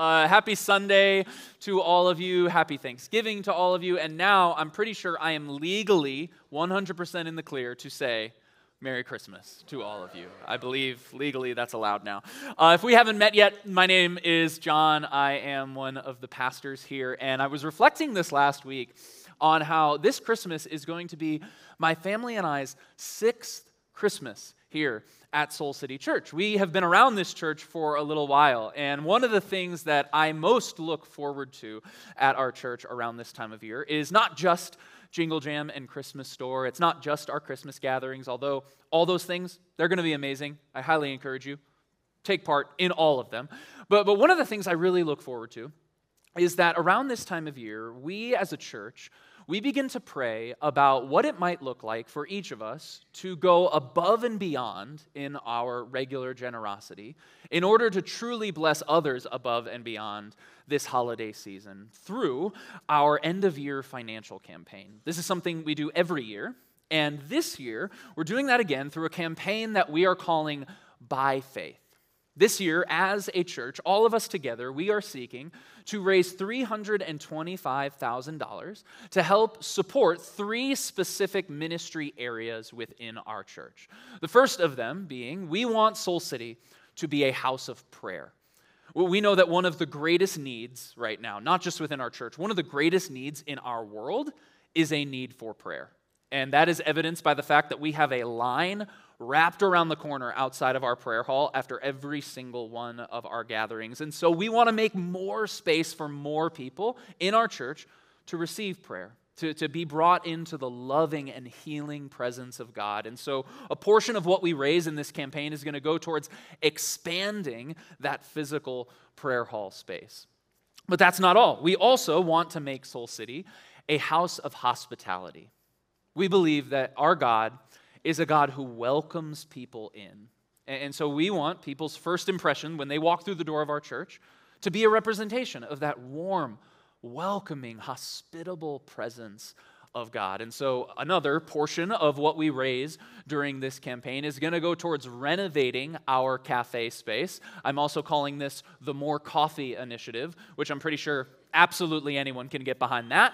uh, happy Sunday to all of you. Happy Thanksgiving to all of you. And now I'm pretty sure I am legally 100% in the clear to say Merry Christmas to all of you. I believe legally that's allowed now. Uh, if we haven't met yet, my name is John. I am one of the pastors here. And I was reflecting this last week on how this Christmas is going to be my family and I's sixth Christmas here at Soul City Church. We have been around this church for a little while, and one of the things that I most look forward to at our church around this time of year is not just Jingle Jam and Christmas Store. It's not just our Christmas gatherings, although all those things, they're going to be amazing. I highly encourage you. Take part in all of them. But, but one of the things I really look forward to is that around this time of year, we as a church we begin to pray about what it might look like for each of us to go above and beyond in our regular generosity in order to truly bless others above and beyond this holiday season through our end of year financial campaign. This is something we do every year. And this year, we're doing that again through a campaign that we are calling By Faith. This year, as a church, all of us together, we are seeking to raise $325,000 to help support three specific ministry areas within our church. The first of them being we want Soul City to be a house of prayer. We know that one of the greatest needs right now, not just within our church, one of the greatest needs in our world is a need for prayer. And that is evidenced by the fact that we have a line wrapped around the corner outside of our prayer hall after every single one of our gatherings. And so we want to make more space for more people in our church to receive prayer. To, to be brought into the loving and healing presence of God. And so, a portion of what we raise in this campaign is going to go towards expanding that physical prayer hall space. But that's not all. We also want to make Soul City a house of hospitality. We believe that our God is a God who welcomes people in. And so we want people's first impression when they walk through the door of our church to be a representation of that warm, welcoming, hospitable presence of God. And so another portion of what we raise during this campaign is going to go towards renovating our cafe space. I'm also calling this the More Coffee Initiative, which I'm pretty sure absolutely anyone can get behind that.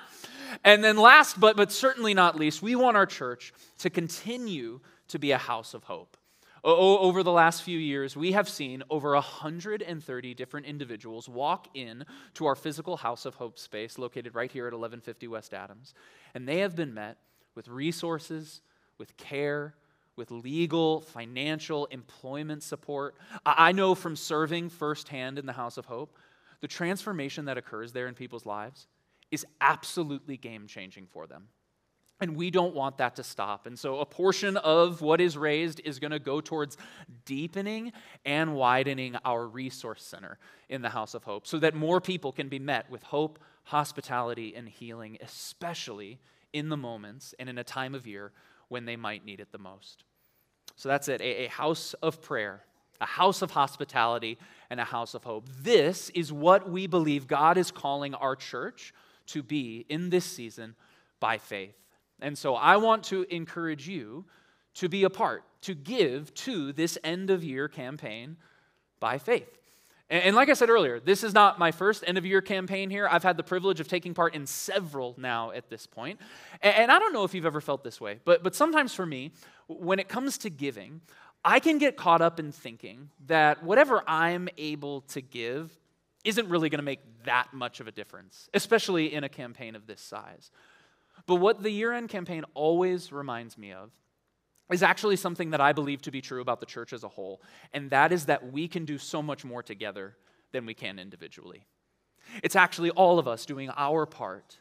And then, last but, but certainly not least, we want our church to continue to be a house of hope. O- over the last few years, we have seen over 130 different individuals walk in to our physical House of Hope space located right here at 1150 West Adams. And they have been met with resources, with care, with legal, financial, employment support. I know from serving firsthand in the House of Hope, the transformation that occurs there in people's lives is absolutely game changing for them. And we don't want that to stop. And so a portion of what is raised is going to go towards deepening and widening our resource center in the House of Hope so that more people can be met with hope, hospitality, and healing, especially in the moments and in a time of year when they might need it the most. So that's it a, a house of prayer, a house of hospitality, and a house of hope. This is what we believe God is calling our church to be in this season by faith. And so I want to encourage you to be a part, to give to this end of year campaign by faith. And, like I said earlier, this is not my first end of year campaign here. I've had the privilege of taking part in several now at this point. And, I don't know if you've ever felt this way, but, but sometimes for me, when it comes to giving, I can get caught up in thinking that whatever I'm able to give isn't really going to make that much of a difference, especially in a campaign of this size. But what the year end campaign always reminds me of is actually something that I believe to be true about the church as a whole, and that is that we can do so much more together than we can individually. It's actually all of us doing our part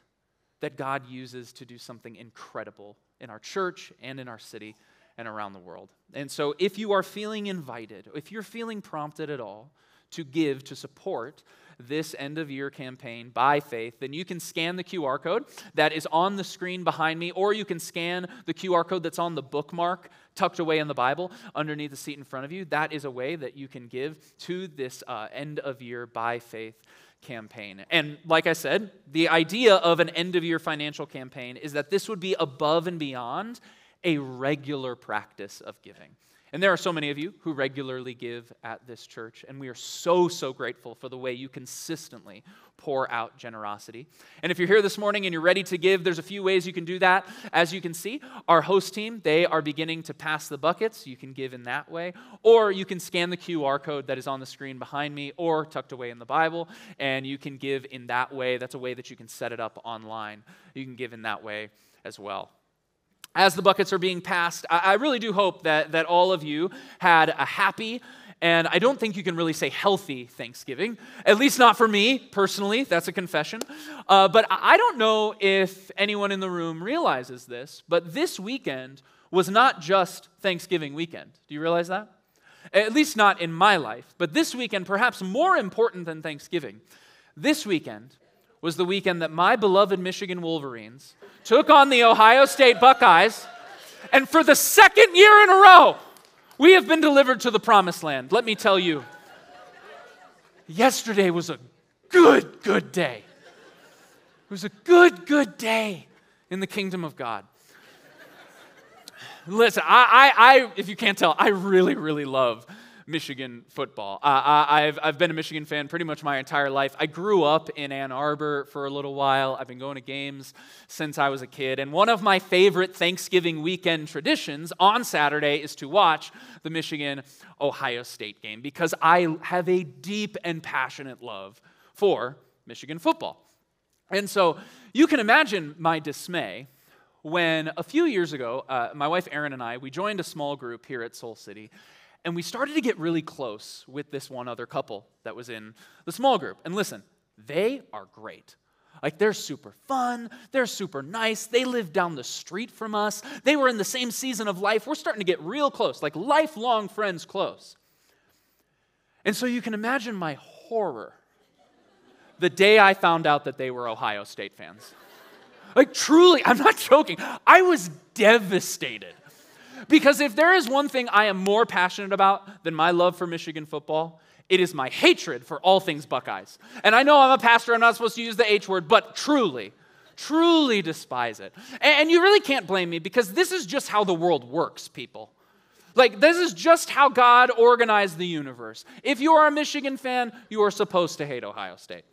that God uses to do something incredible in our church and in our city and around the world. And so, if you are feeling invited, if you're feeling prompted at all to give to support this end of year campaign by faith, then you can scan the QR code that is on the screen behind me, or you can scan the QR code that's on the bookmark tucked away in the Bible underneath the seat in front of you. That is a way that you can give to this uh, end of year by faith campaign. And like I said, the idea of an end of year financial campaign is that this would be above and beyond a regular practice of giving. And there are so many of you who regularly give at this church, and we are so, so grateful for the way you consistently pour out generosity. And if you're here this morning and you're ready to give, there's a few ways you can do that. As you can see, our host team, they are beginning to pass the buckets. You can give in that way, or you can scan the QR code that is on the screen behind me or tucked away in the Bible, and you can give in that way. That's a way that you can set it up online. You can give in that way as well as the buckets are being passed, I, really do hope that, that all of you had a happy and I don't think you can really say healthy Thanksgiving, at least not for me personally. That's a confession. Uh, but I don't know if anyone in the room realizes this, but this weekend was not just Thanksgiving weekend. Do you realize that? At least not in my life. But this weekend, perhaps more important than Thanksgiving, this weekend was the weekend that my beloved Michigan Wolverines took on the Ohio State Buckeyes. And for the second year in a row, we have been delivered to the promised land. Let me tell you, yesterday was a good, good day. It was a good, good day in the kingdom of God. Listen, I, I, I if you can't tell, I really, really love Michigan football. Uh, I, have I've been a Michigan fan pretty much my entire life. I grew up in Ann Arbor for a little while. I've been going to games since I was a kid. And one of my favorite Thanksgiving weekend traditions on Saturday is to watch the Michigan Ohio State game because I have a deep and passionate love for Michigan football. And so you can imagine my dismay when a few years ago, uh, my wife Erin and I, we joined a small group here at Soul City, and we started to get really close with this one other couple that was in the small group. And listen, they are great. Like, they're super fun. They're super nice. They live down the street from us. They were in the same season of life. We're starting to get real close, like lifelong friends close. And so you can imagine my horror the day I found out that they were Ohio State fans. Like, truly, I'm not joking. I was devastated. Because if there is one thing I am more passionate about than my love for Michigan football, it is my hatred for all things Buckeyes. And I know I'm a pastor, I'm not supposed to use the H word, but truly, truly despise it. And you really can't blame me because this is just how the world works, people. Like, this is just how God organized the universe. If you are a Michigan fan, you are supposed to hate Ohio State.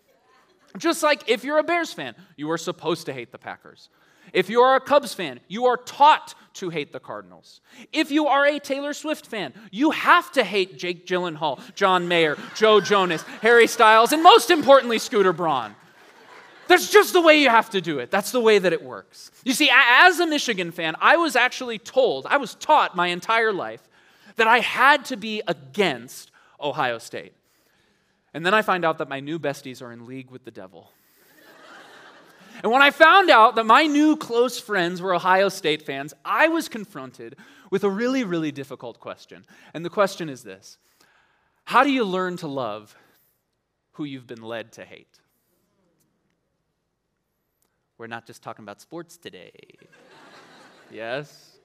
Just like if you're a Bears fan, you are supposed to hate the Packers. If you are a Cubs fan, you are taught to hate the Cardinals. If you are a Taylor Swift fan, you have to hate Jake Gyllenhaal, John Mayer, Joe Jonas, Harry Styles, and most importantly, Scooter Braun. That's just the way you have to do it. That's the way that it works. You see, as a Michigan fan, I was actually told, I was taught my entire life that I had to be against Ohio State. And then I find out that my new besties are in league with the devil. And when I found out that my new close friends were Ohio State fans, I was confronted with a really, really difficult question. And the question is this How do you learn to love who you've been led to hate? We're not just talking about sports today. yes?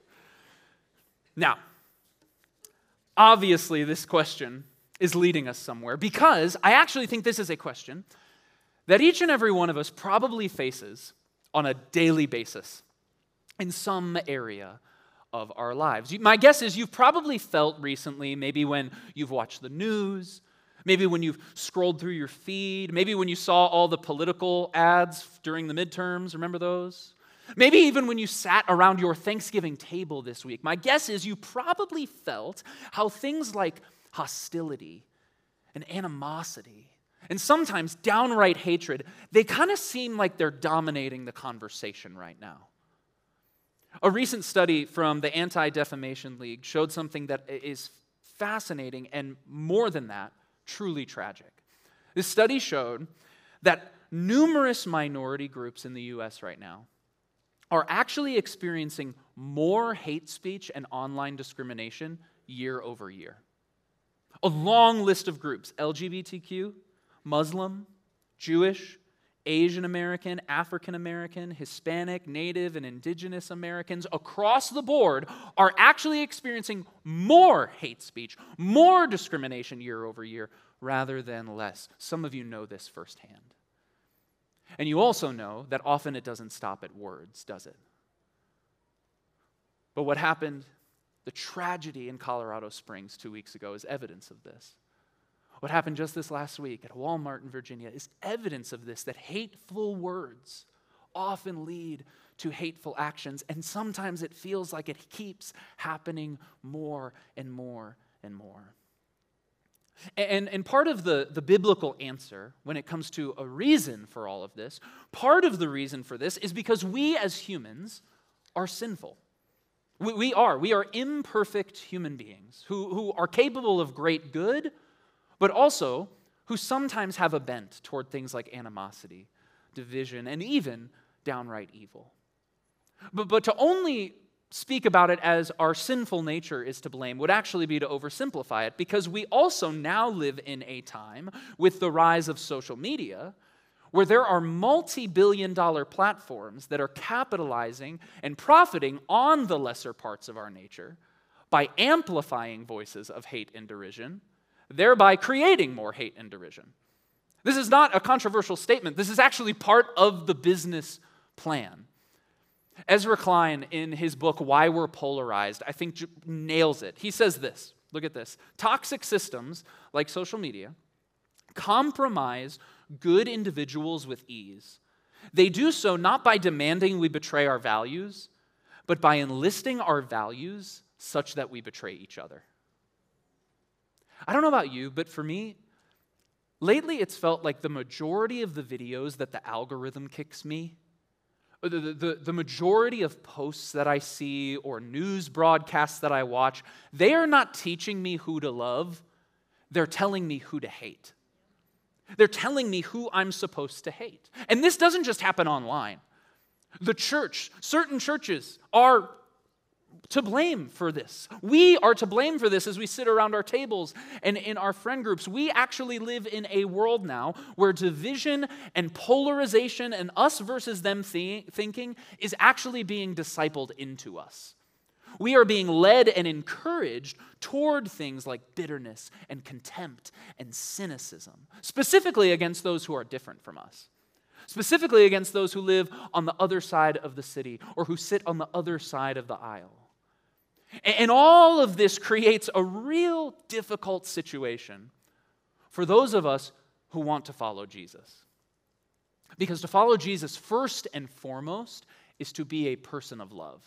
Now, obviously, this question is leading us somewhere because I actually think this is a question that each and every one of us probably faces on a daily basis in some area of our lives. My guess is you've probably felt recently, maybe when you've watched the news, maybe when you've scrolled through your feed, maybe when you saw all the political ads during the midterms, remember those? Maybe even when you sat around your Thanksgiving table this week. My guess is you probably felt how things like hostility and animosity and sometimes downright hatred, they kind of seem like they're dominating the conversation right now. A recent study from the Anti Defamation League showed something that is fascinating and more than that, truly tragic. This study showed that numerous minority groups in the US right now are actually experiencing more hate speech and online discrimination year over year. A long list of groups LGBTQ, Muslim, Jewish, Asian American, African American, Hispanic, Native, and Indigenous Americans across the board are actually experiencing more hate speech, more discrimination year over year, rather than less. Some of you know this firsthand. And you also know that often it doesn't stop at words, does it? But what happened The tragedy in Colorado Springs two weeks ago is evidence of this. What happened just this last week at Walmart in Virginia is evidence of this that hateful words often lead to hateful actions, and sometimes it feels like it keeps happening more and more and more. And, and part of the, the biblical answer when it comes to a reason for all of this, part of the reason for this is because we as humans are sinful. We, we are. We are imperfect human beings who, who are capable of great good but also who sometimes have a bent toward things like animosity, division, and even downright evil. But, but to only speak about it as our sinful nature is to blame would actually be to oversimplify it because we also now live in a time with the rise of social media where there are multi billion dollar platforms that are capitalizing and profiting on the lesser parts of our nature by amplifying voices of hate and derision thereby creating more hate and derision. This is not a controversial statement. This is actually part of the business plan. Ezra Klein, in his book, Why We're Polarized, I think nails it. He says this look at this toxic systems like social media compromise good individuals with ease. They do so not by demanding we betray our values, but by enlisting our values such that we betray each other. I don't know about you, but for me, lately it's felt like the majority of the videos that the algorithm kicks me, the, the, the majority of posts that I see or news broadcasts that I watch, they are not teaching me who to love, they're telling me who to hate. They're telling me who I'm supposed to hate. And this doesn't just happen online. The church, certain churches are to blame for this. We are to blame for this as we sit around our tables and in our friend groups. We actually live in a world now where division and polarization and us versus them thinking is actually being discipled into us. We are being led and encouraged toward things like bitterness and contempt and cynicism, specifically against those who are different from us specifically against those who live on the other side of the city or who sit on the other side of the aisle. And all of this creates a real difficult situation for those of us who want to follow Jesus. Because to follow Jesus, first and foremost, is to be a person of love.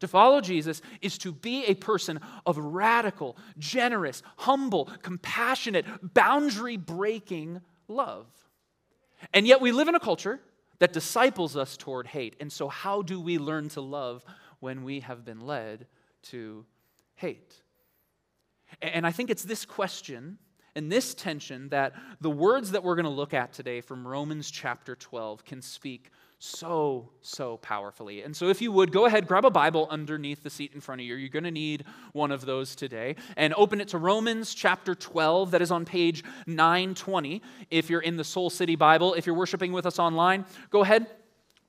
To follow Jesus is to be a person of radical, generous, humble, compassionate, boundary breaking love. And yet we live in a culture that disciples us toward hate. And so, how do we learn to love when we have been led to hate? And I think it's this question and this tension that the words that we're going to look at today from Romans chapter 12 can speak so, so powerfully. And so, if you would, go ahead, grab a Bible underneath the seat in front of you. You're going to need one of those today. And open it to Romans chapter 12. That is on page 920. If you're in the Soul City Bible, if you're worshiping with us online, go ahead,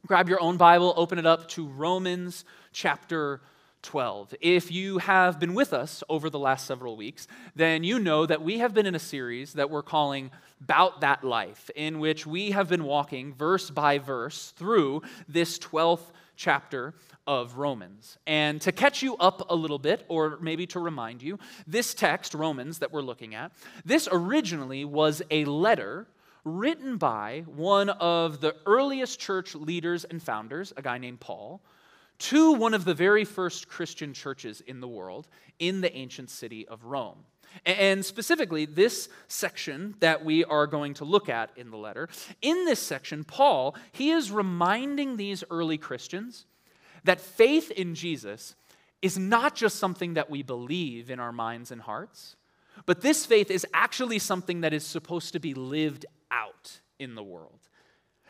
grab your own Bible, open it up to Romans chapter 12. If you have been with us over the last several weeks, then you know that we have been in a series that we're calling About That Life, in which we have been walking verse by verse through this 12th chapter of Romans. And to catch you up a little bit, or maybe to remind you, this text, Romans, that we're looking at, this originally was a letter written by one of the earliest church leaders and founders, a guy named Paul, to one of the very first Christian churches in the world in the ancient city of Rome. And specifically, this section that we are going to look at in the letter, in this section, Paul, he is reminding these early Christians that faith in Jesus is not just something that we believe in our minds and hearts, but this faith is actually something that is supposed to be lived out in the world.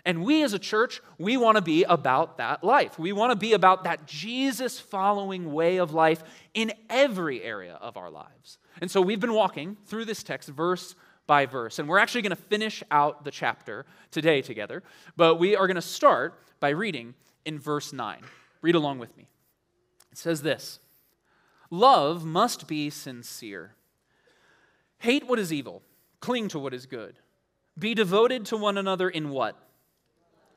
And we as a church, we want to be about that life. We want to be about that Jesus following way of life in every area of our lives. And so we've been walking through this text verse by verse. And we're actually going to finish out the chapter today together. But we are going to start by reading in verse 9. Read along with me. It says this Love must be sincere. Hate what is evil, cling to what is good. Be devoted to one another in what?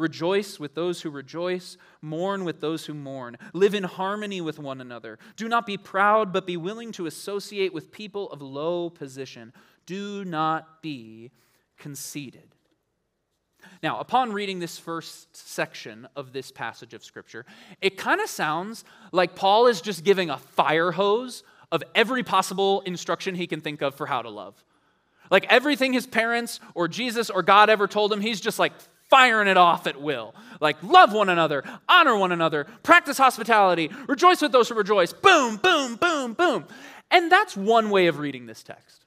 Rejoice with those who rejoice. Mourn with those who mourn. Live in harmony with one another. Do not be proud, but be willing to associate with people of low position. Do not be conceited. Now, upon reading this first section of this passage of Scripture, it kind of sounds like Paul is just giving a fire hose of every possible instruction he can think of for how to love. Like everything his parents or Jesus or God ever told him, he's just like firing it off at will. Like, love one another, honor one another, practice hospitality, rejoice with those who rejoice. Boom, boom, boom, boom. And that's one way of reading this text.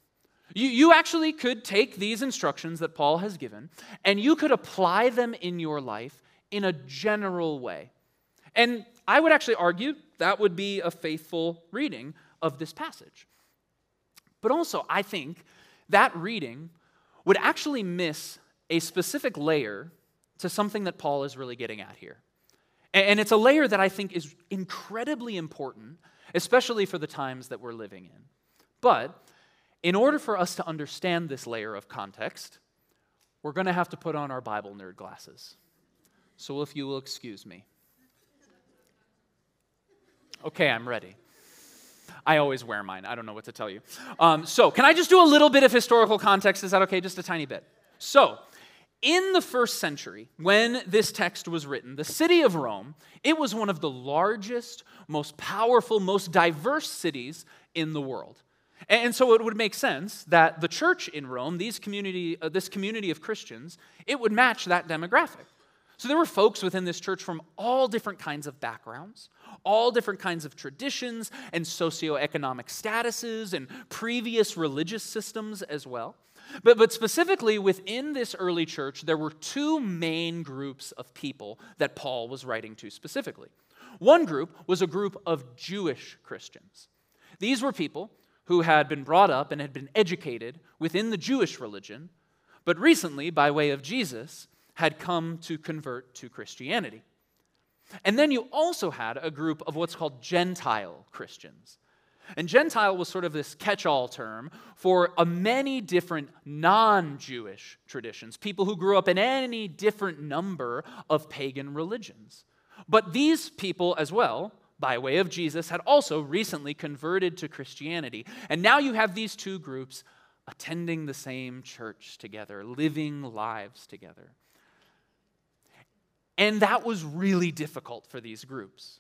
You, you actually could take these instructions that Paul has given and you could apply them in your life in a general way. And I would actually argue that would be a faithful reading of this passage. But also, I think that reading would actually miss a specific layer to something that Paul is really getting at here. And it's a layer that I think is incredibly important, especially for the times that we're living in. But in order for us to understand this layer of context, we're going to have to put on our Bible nerd glasses. So if you will excuse me. Okay, I'm ready. I always wear mine. I don't know what to tell you. Um, so, can I just do a little bit of historical context? Is that okay? Just a tiny bit. So, in the first century, when this text was written, the city of Rome, it was one of the largest, most powerful, most diverse cities in the world. And so it would make sense that the church in Rome, these community, uh, this community of Christians, it would match that demographic. So there were folks within this church from all different kinds of backgrounds, all different kinds of traditions and socioeconomic statuses and previous religious systems as well. But, but specifically within this early church, there were two main groups of people that Paul was writing to specifically. One group was a group of Jewish Christians. These were people who had been brought up and had been educated within the Jewish religion, but recently, by way of Jesus, had come to convert to Christianity. And then you also had a group of what's called Gentile Christians. And Gentile was sort of this catch all term for a many different non Jewish traditions, people who grew up in any different number of pagan religions. But these people as well, by way of Jesus, had also recently converted to Christianity. And now you have these two groups attending the same church together, living lives together. And that was really difficult for these groups.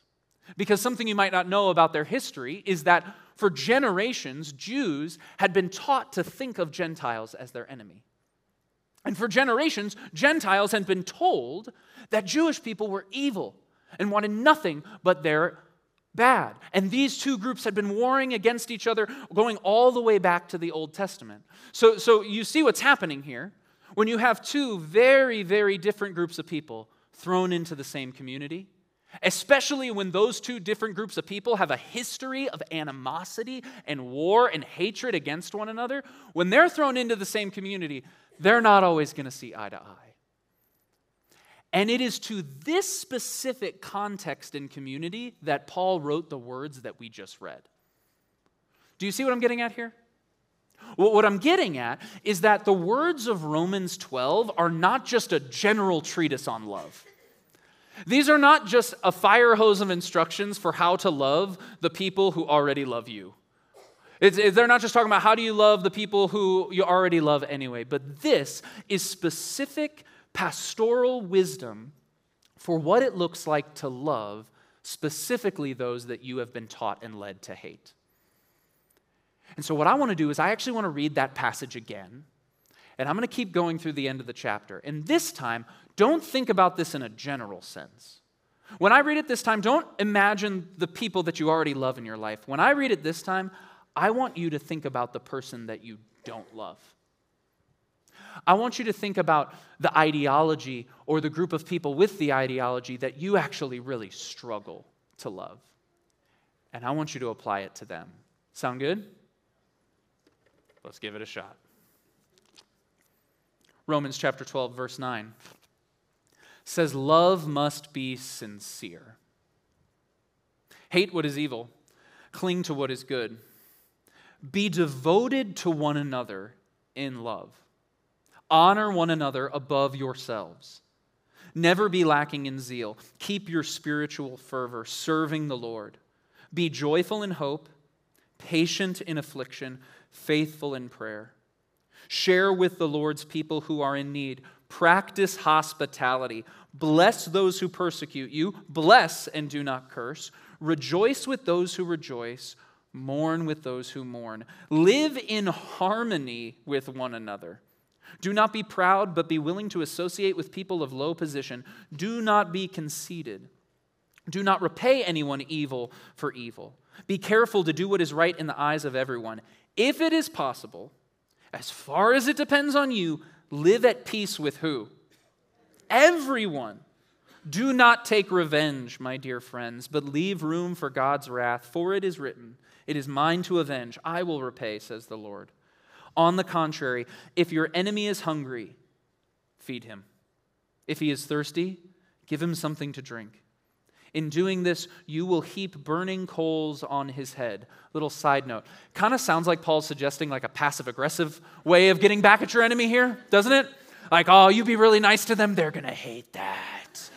Because something you might not know about their history is that for generations, Jews had been taught to think of Gentiles as their enemy. And for generations, Gentiles had been told that Jewish people were evil and wanted nothing but their bad. And these two groups had been warring against each other going all the way back to the Old Testament. So, so you see what's happening here. When you have two very, very different groups of people thrown into the same community, especially when those two different groups of people have a history of animosity and war and hatred against one another, when they're thrown into the same community, they're not always going to see eye to eye. And it is to this specific context and community that Paul wrote the words that we just read. Do you see what I'm getting at here? Well, what I'm getting at is that the words of Romans 12 are not just a general treatise on love. These are not just a fire hose of instructions for how to love the people who already love you. It's, it, they're not just talking about how do you love the people who you already love anyway, but this is specific pastoral wisdom for what it looks like to love specifically those that you have been taught and led to hate. And so, what I want to do is, I actually want to read that passage again, and I'm going to keep going through the end of the chapter. And this time, don't think about this in a general sense. When I read it this time, don't imagine the people that you already love in your life. When I read it this time, I want you to think about the person that you don't love. I want you to think about the ideology or the group of people with the ideology that you actually really struggle to love. And I want you to apply it to them. Sound good? Let's give it a shot. Romans chapter 12, verse 9 says, Love must be sincere. Hate what is evil, cling to what is good. Be devoted to one another in love. Honor one another above yourselves. Never be lacking in zeal. Keep your spiritual fervor, serving the Lord. Be joyful in hope, patient in affliction, faithful in prayer. Share with the Lord's people who are in need. Practice hospitality. Bless those who persecute you. Bless and do not curse. Rejoice with those who rejoice. Mourn with those who mourn. Live in harmony with one another. Do not be proud, but be willing to associate with people of low position. Do not be conceited. Do not repay anyone evil for evil. Be careful to do what is right in the eyes of everyone. If it is possible, as far as it depends on you, live at peace with who? Everyone. Do not take revenge, my dear friends, but leave room for God's wrath, for it is written, It is mine to avenge, I will repay, says the Lord. On the contrary, if your enemy is hungry, feed him. If he is thirsty, give him something to drink. In doing this, you will heap burning coals on his head. Little side note. Kind of sounds like Paul's suggesting like a passive aggressive way of getting back at your enemy here, doesn't it? Like, oh, you be really nice to them, they're going to hate that.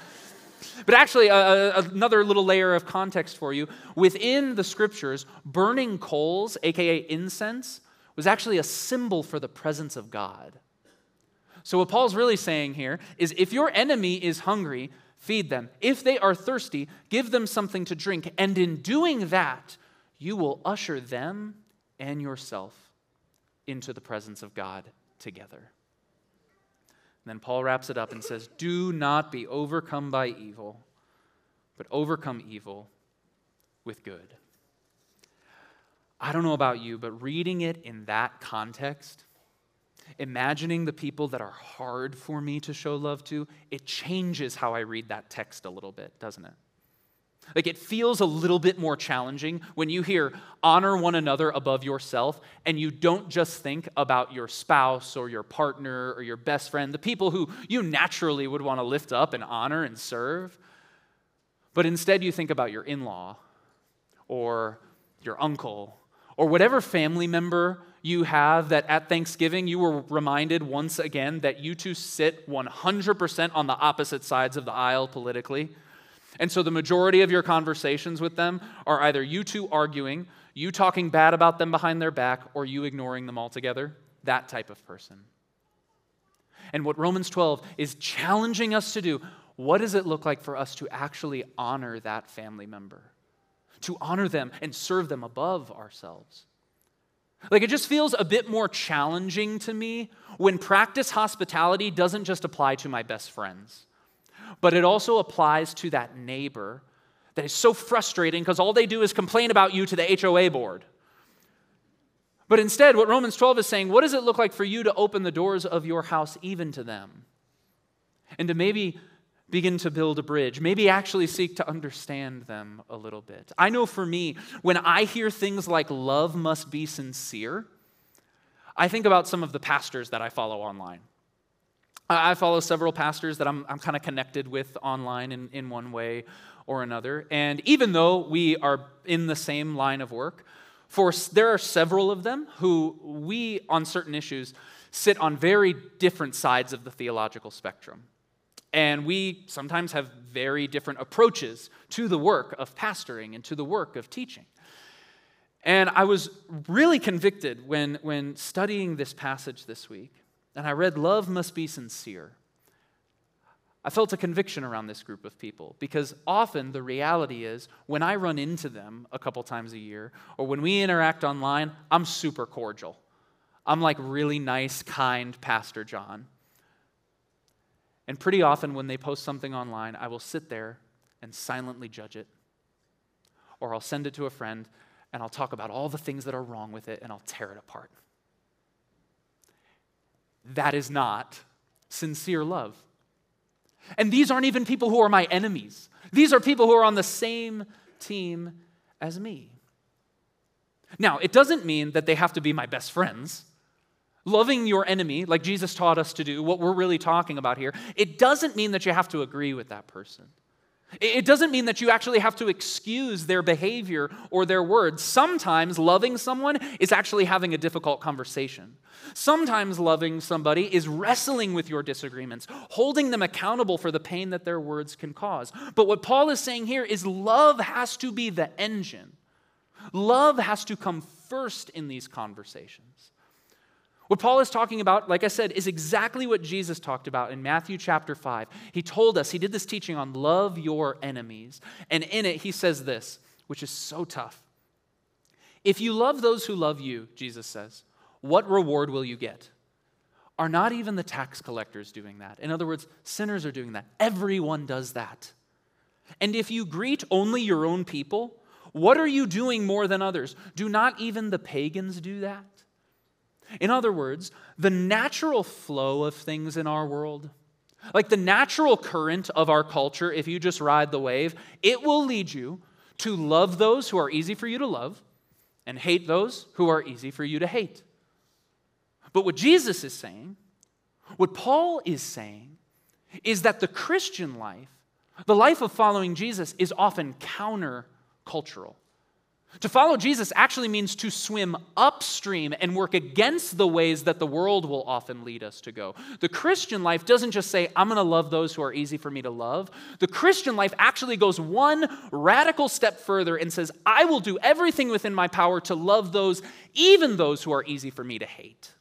But actually, uh, another little layer of context for you. Within the scriptures, burning coals, aka incense, was actually a symbol for the presence of God. So, what Paul's really saying here is if your enemy is hungry, feed them. If they are thirsty, give them something to drink. And in doing that, you will usher them and yourself into the presence of God together. And then Paul wraps it up and says, Do not be overcome by evil, but overcome evil with good. I don't know about you, but reading it in that context, imagining the people that are hard for me to show love to, it changes how I read that text a little bit, doesn't it? Like it feels a little bit more challenging when you hear honor one another above yourself and you don't just think about your spouse or your partner or your best friend, the people who you naturally would want to lift up and honor and serve. But instead you think about your in law or your uncle or whatever family member you have that at Thanksgiving you were reminded once again that you two sit 100% on the opposite sides of the aisle politically. And so the majority of your conversations with them are either you two arguing, you talking bad about them behind their back, or you ignoring them altogether. That type of person. And what Romans 12 is challenging us to do what does it look like for us to actually honor that family member? To honor them and serve them above ourselves? Like it just feels a bit more challenging to me when practice hospitality doesn't just apply to my best friends but it also applies to that neighbor that is so frustrating because all they do is complain about you to the HOA board. But instead, what Romans 12 is saying, what does it look like for you to open the doors of your house even to them? And to maybe begin to build a bridge, maybe actually seek to understand them a little bit. I know for me, when I hear things like love must be sincere, I think about some of the pastors that I follow online. I follow several pastors that I'm, I'm kind of connected with online in, in one way or another. And even though we are in the same line of work, for there are several of them who we, on certain issues, sit on very different sides of the theological spectrum. And we sometimes have very different approaches to the work of pastoring and to the work of teaching. And I was really convicted when, when studying this passage this week and I read, Love must be sincere. I felt a conviction around this group of people because often the reality is when I run into them a couple times a year or when we interact online, I'm super cordial. I'm like really nice, kind Pastor John. And pretty often when they post something online, I will sit there and silently judge it. Or I'll send it to a friend and I'll talk about all the things that are wrong with it and I'll tear it apart. That is not sincere love. And these aren't even people who are my enemies. These are people who are on the same team as me. Now, it doesn't mean that they have to be my best friends. Loving your enemy, like Jesus taught us to do, what we're really talking about here, it doesn't mean that you have to agree with that person. It doesn't mean that you actually have to excuse their behavior or their words. Sometimes loving someone is actually having a difficult conversation. Sometimes loving somebody is wrestling with your disagreements, holding them accountable for the pain that their words can cause. But what Paul is saying here is love has to be the engine. Love has to come first in these conversations. What Paul is talking about, like I said, is exactly what Jesus talked about in Matthew chapter 5. He told us, he did this teaching on love your enemies. And in it, he says this, which is so tough. If you love those who love you, Jesus says, what reward will you get? Are not even the tax collectors doing that? In other words, sinners are doing that. Everyone does that. And if you greet only your own people, what are you doing more than others? Do not even the pagans do that? In other words, the natural flow of things in our world, like the natural current of our culture, if you just ride the wave, it will lead you to love those who are easy for you to love and hate those who are easy for you to hate. But what Jesus is saying, what Paul is saying, is that the Christian life, the life of following Jesus, is often countercultural. To follow Jesus actually means to swim upstream and work against the ways that the world will often lead us to go. The Christian life doesn't just say, I'm going to love those who are easy for me to love. The Christian life actually goes one radical step further and says, I will do everything within my power to love those, even those who are easy for me to hate.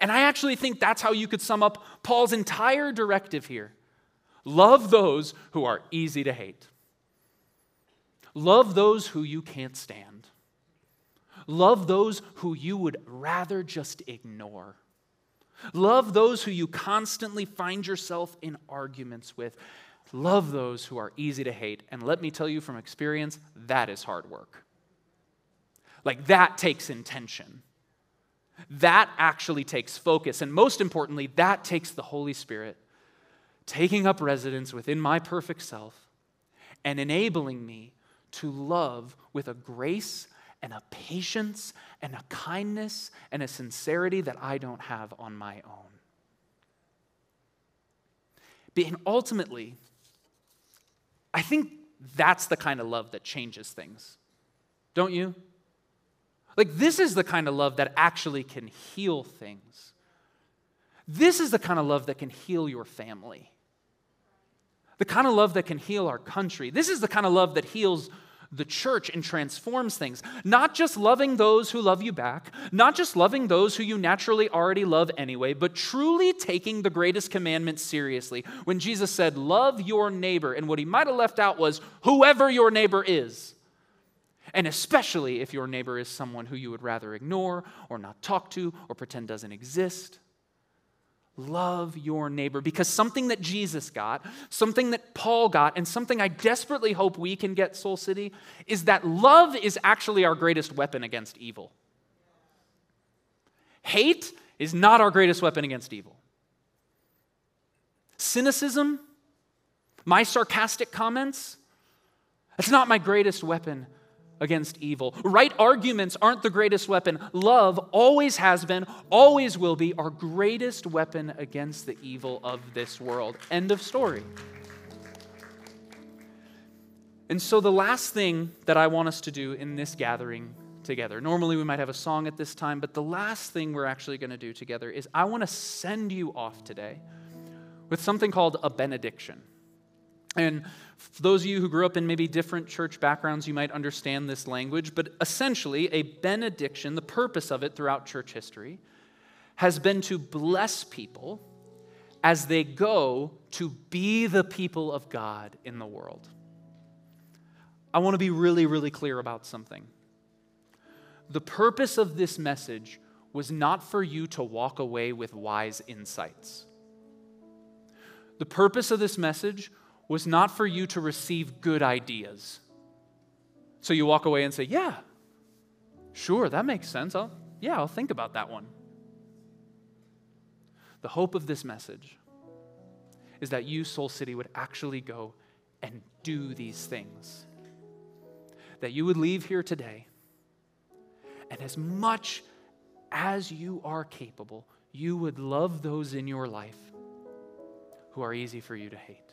And I actually think that's how you could sum up Paul's entire directive here love those who are easy to hate. Love those who you can't stand. Love those who you would rather just ignore. Love those who you constantly find yourself in arguments with. Love those who are easy to hate. And let me tell you from experience, that is hard work. Like, that takes intention. That actually takes focus. And most importantly, that takes the Holy Spirit taking up residence within my perfect self and enabling me to love with a grace and a patience and a kindness and a sincerity that I don't have on my own. And ultimately, I think that's the kind of love that changes things. Don't you? Like, this is the kind of love that actually can heal things. This is the kind of love that can heal your family the kind of love that can heal our country. This is the kind of love that heals the church and transforms things. Not just loving those who love you back, not just loving those who you naturally already love anyway, but truly taking the greatest commandment seriously. When Jesus said, Love your neighbor, and what he might have left out was, Whoever your neighbor is. And especially if your neighbor is someone who you would rather ignore or not talk to or pretend doesn't exist. Love your neighbor because something that Jesus got, something that Paul got, and something I desperately hope we can get, Soul City, is that love is actually our greatest weapon against evil. Hate is not our greatest weapon against evil. Cynicism, my sarcastic comments, that's not my greatest weapon against evil. Right arguments aren't the greatest weapon. Love always has been, always will be our greatest weapon against the evil of this world. End of story. And so, the last thing that I want us to do in this gathering together, normally we might have a song at this time, but the last thing we're actually going to do together is I want to send you off today with something called a benediction. And those of you who grew up in maybe different church backgrounds, you might understand this language, but essentially, a benediction, the purpose of it throughout church history, has been to bless people as they go to be the people of God in the world. I want to be really, really clear about something. The purpose of this message was not for you to walk away with wise insights. The purpose of this message was not for you to receive good ideas. So you walk away and say, Yeah, sure, that makes sense. I'll, yeah, I'll think about that one. The hope of this message is that you, Soul City, would actually go and do these things. That you would leave here today, and as much as you are capable, you would love those in your life who are easy for you to hate.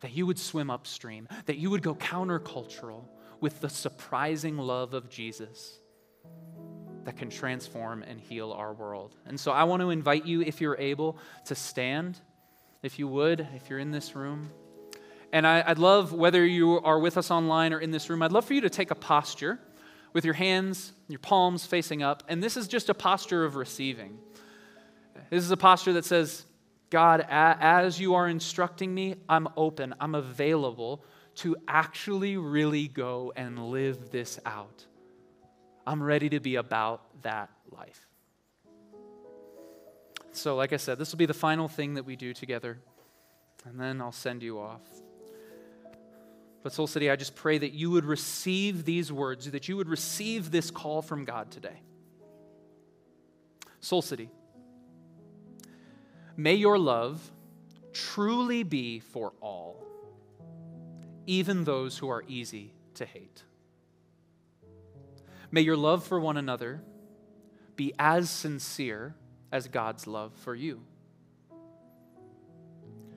That you would swim upstream, that you would go countercultural with the surprising love of Jesus that can transform and heal our world. And so I want to invite you, if you're able, to stand, if you would, if you're in this room. And I, would love, whether you are with us online or in this room, I'd love for you to take a posture with your hands, your palms facing up. And this is just a posture of receiving. This is a posture that says, God, as you are instructing me, I'm open, I'm available to actually really go and live this out. I'm ready to be about that life. So, like I said, this will be the final thing that we do together, and then I'll send you off. But, Soul City, I just pray that you would receive these words, that you would receive this call from God today. Soul City, may your love truly be for all, even those who are easy to hate. May your love for one another be as sincere as God's love for you.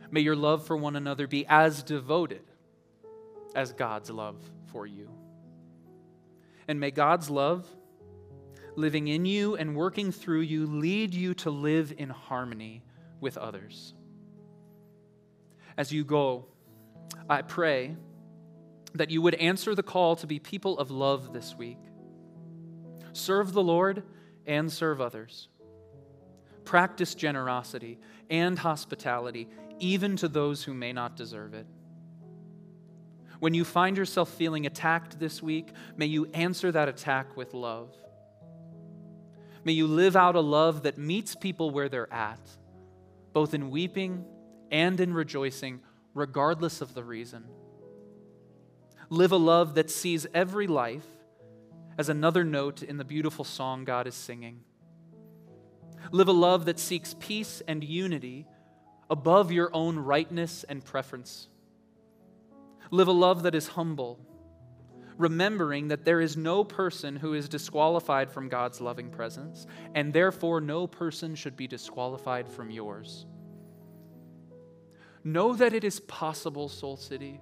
May your love for one another be as devoted as God's love for you. And may God's love living in you and working through you lead you to live in harmony with others. As you go, I pray that you would answer the call to be people of love this week. Serve the Lord and serve others. Practice generosity and hospitality, even to those who may not deserve it. When you find yourself feeling attacked this week, may you answer that attack with love. May you live out a love that meets people where they're at, both in weeping and in rejoicing, regardless of the reason. Live a love that sees every life as another note in the beautiful song God is singing. Live a love that seeks peace and unity above your own rightness and preference. Live a love that is humble, remembering that there is no person who is disqualified from God's loving presence, and therefore no person should be disqualified from yours. Know that it is possible, Soul City.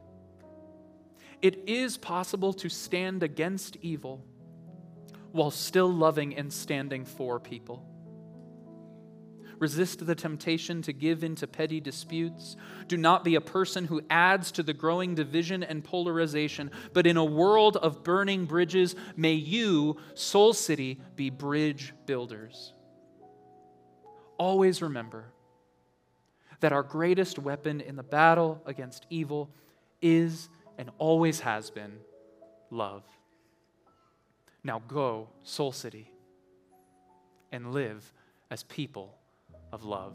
It is possible to stand against evil while still loving and standing for people. Resist the temptation to give in to petty disputes. Do not be a person who adds to the growing division and polarization, but in a world of burning bridges, may you, Soul City, be bridge builders. Always remember that our greatest weapon in the battle against evil is and always has been love. Now go, Soul City, and live as people of love.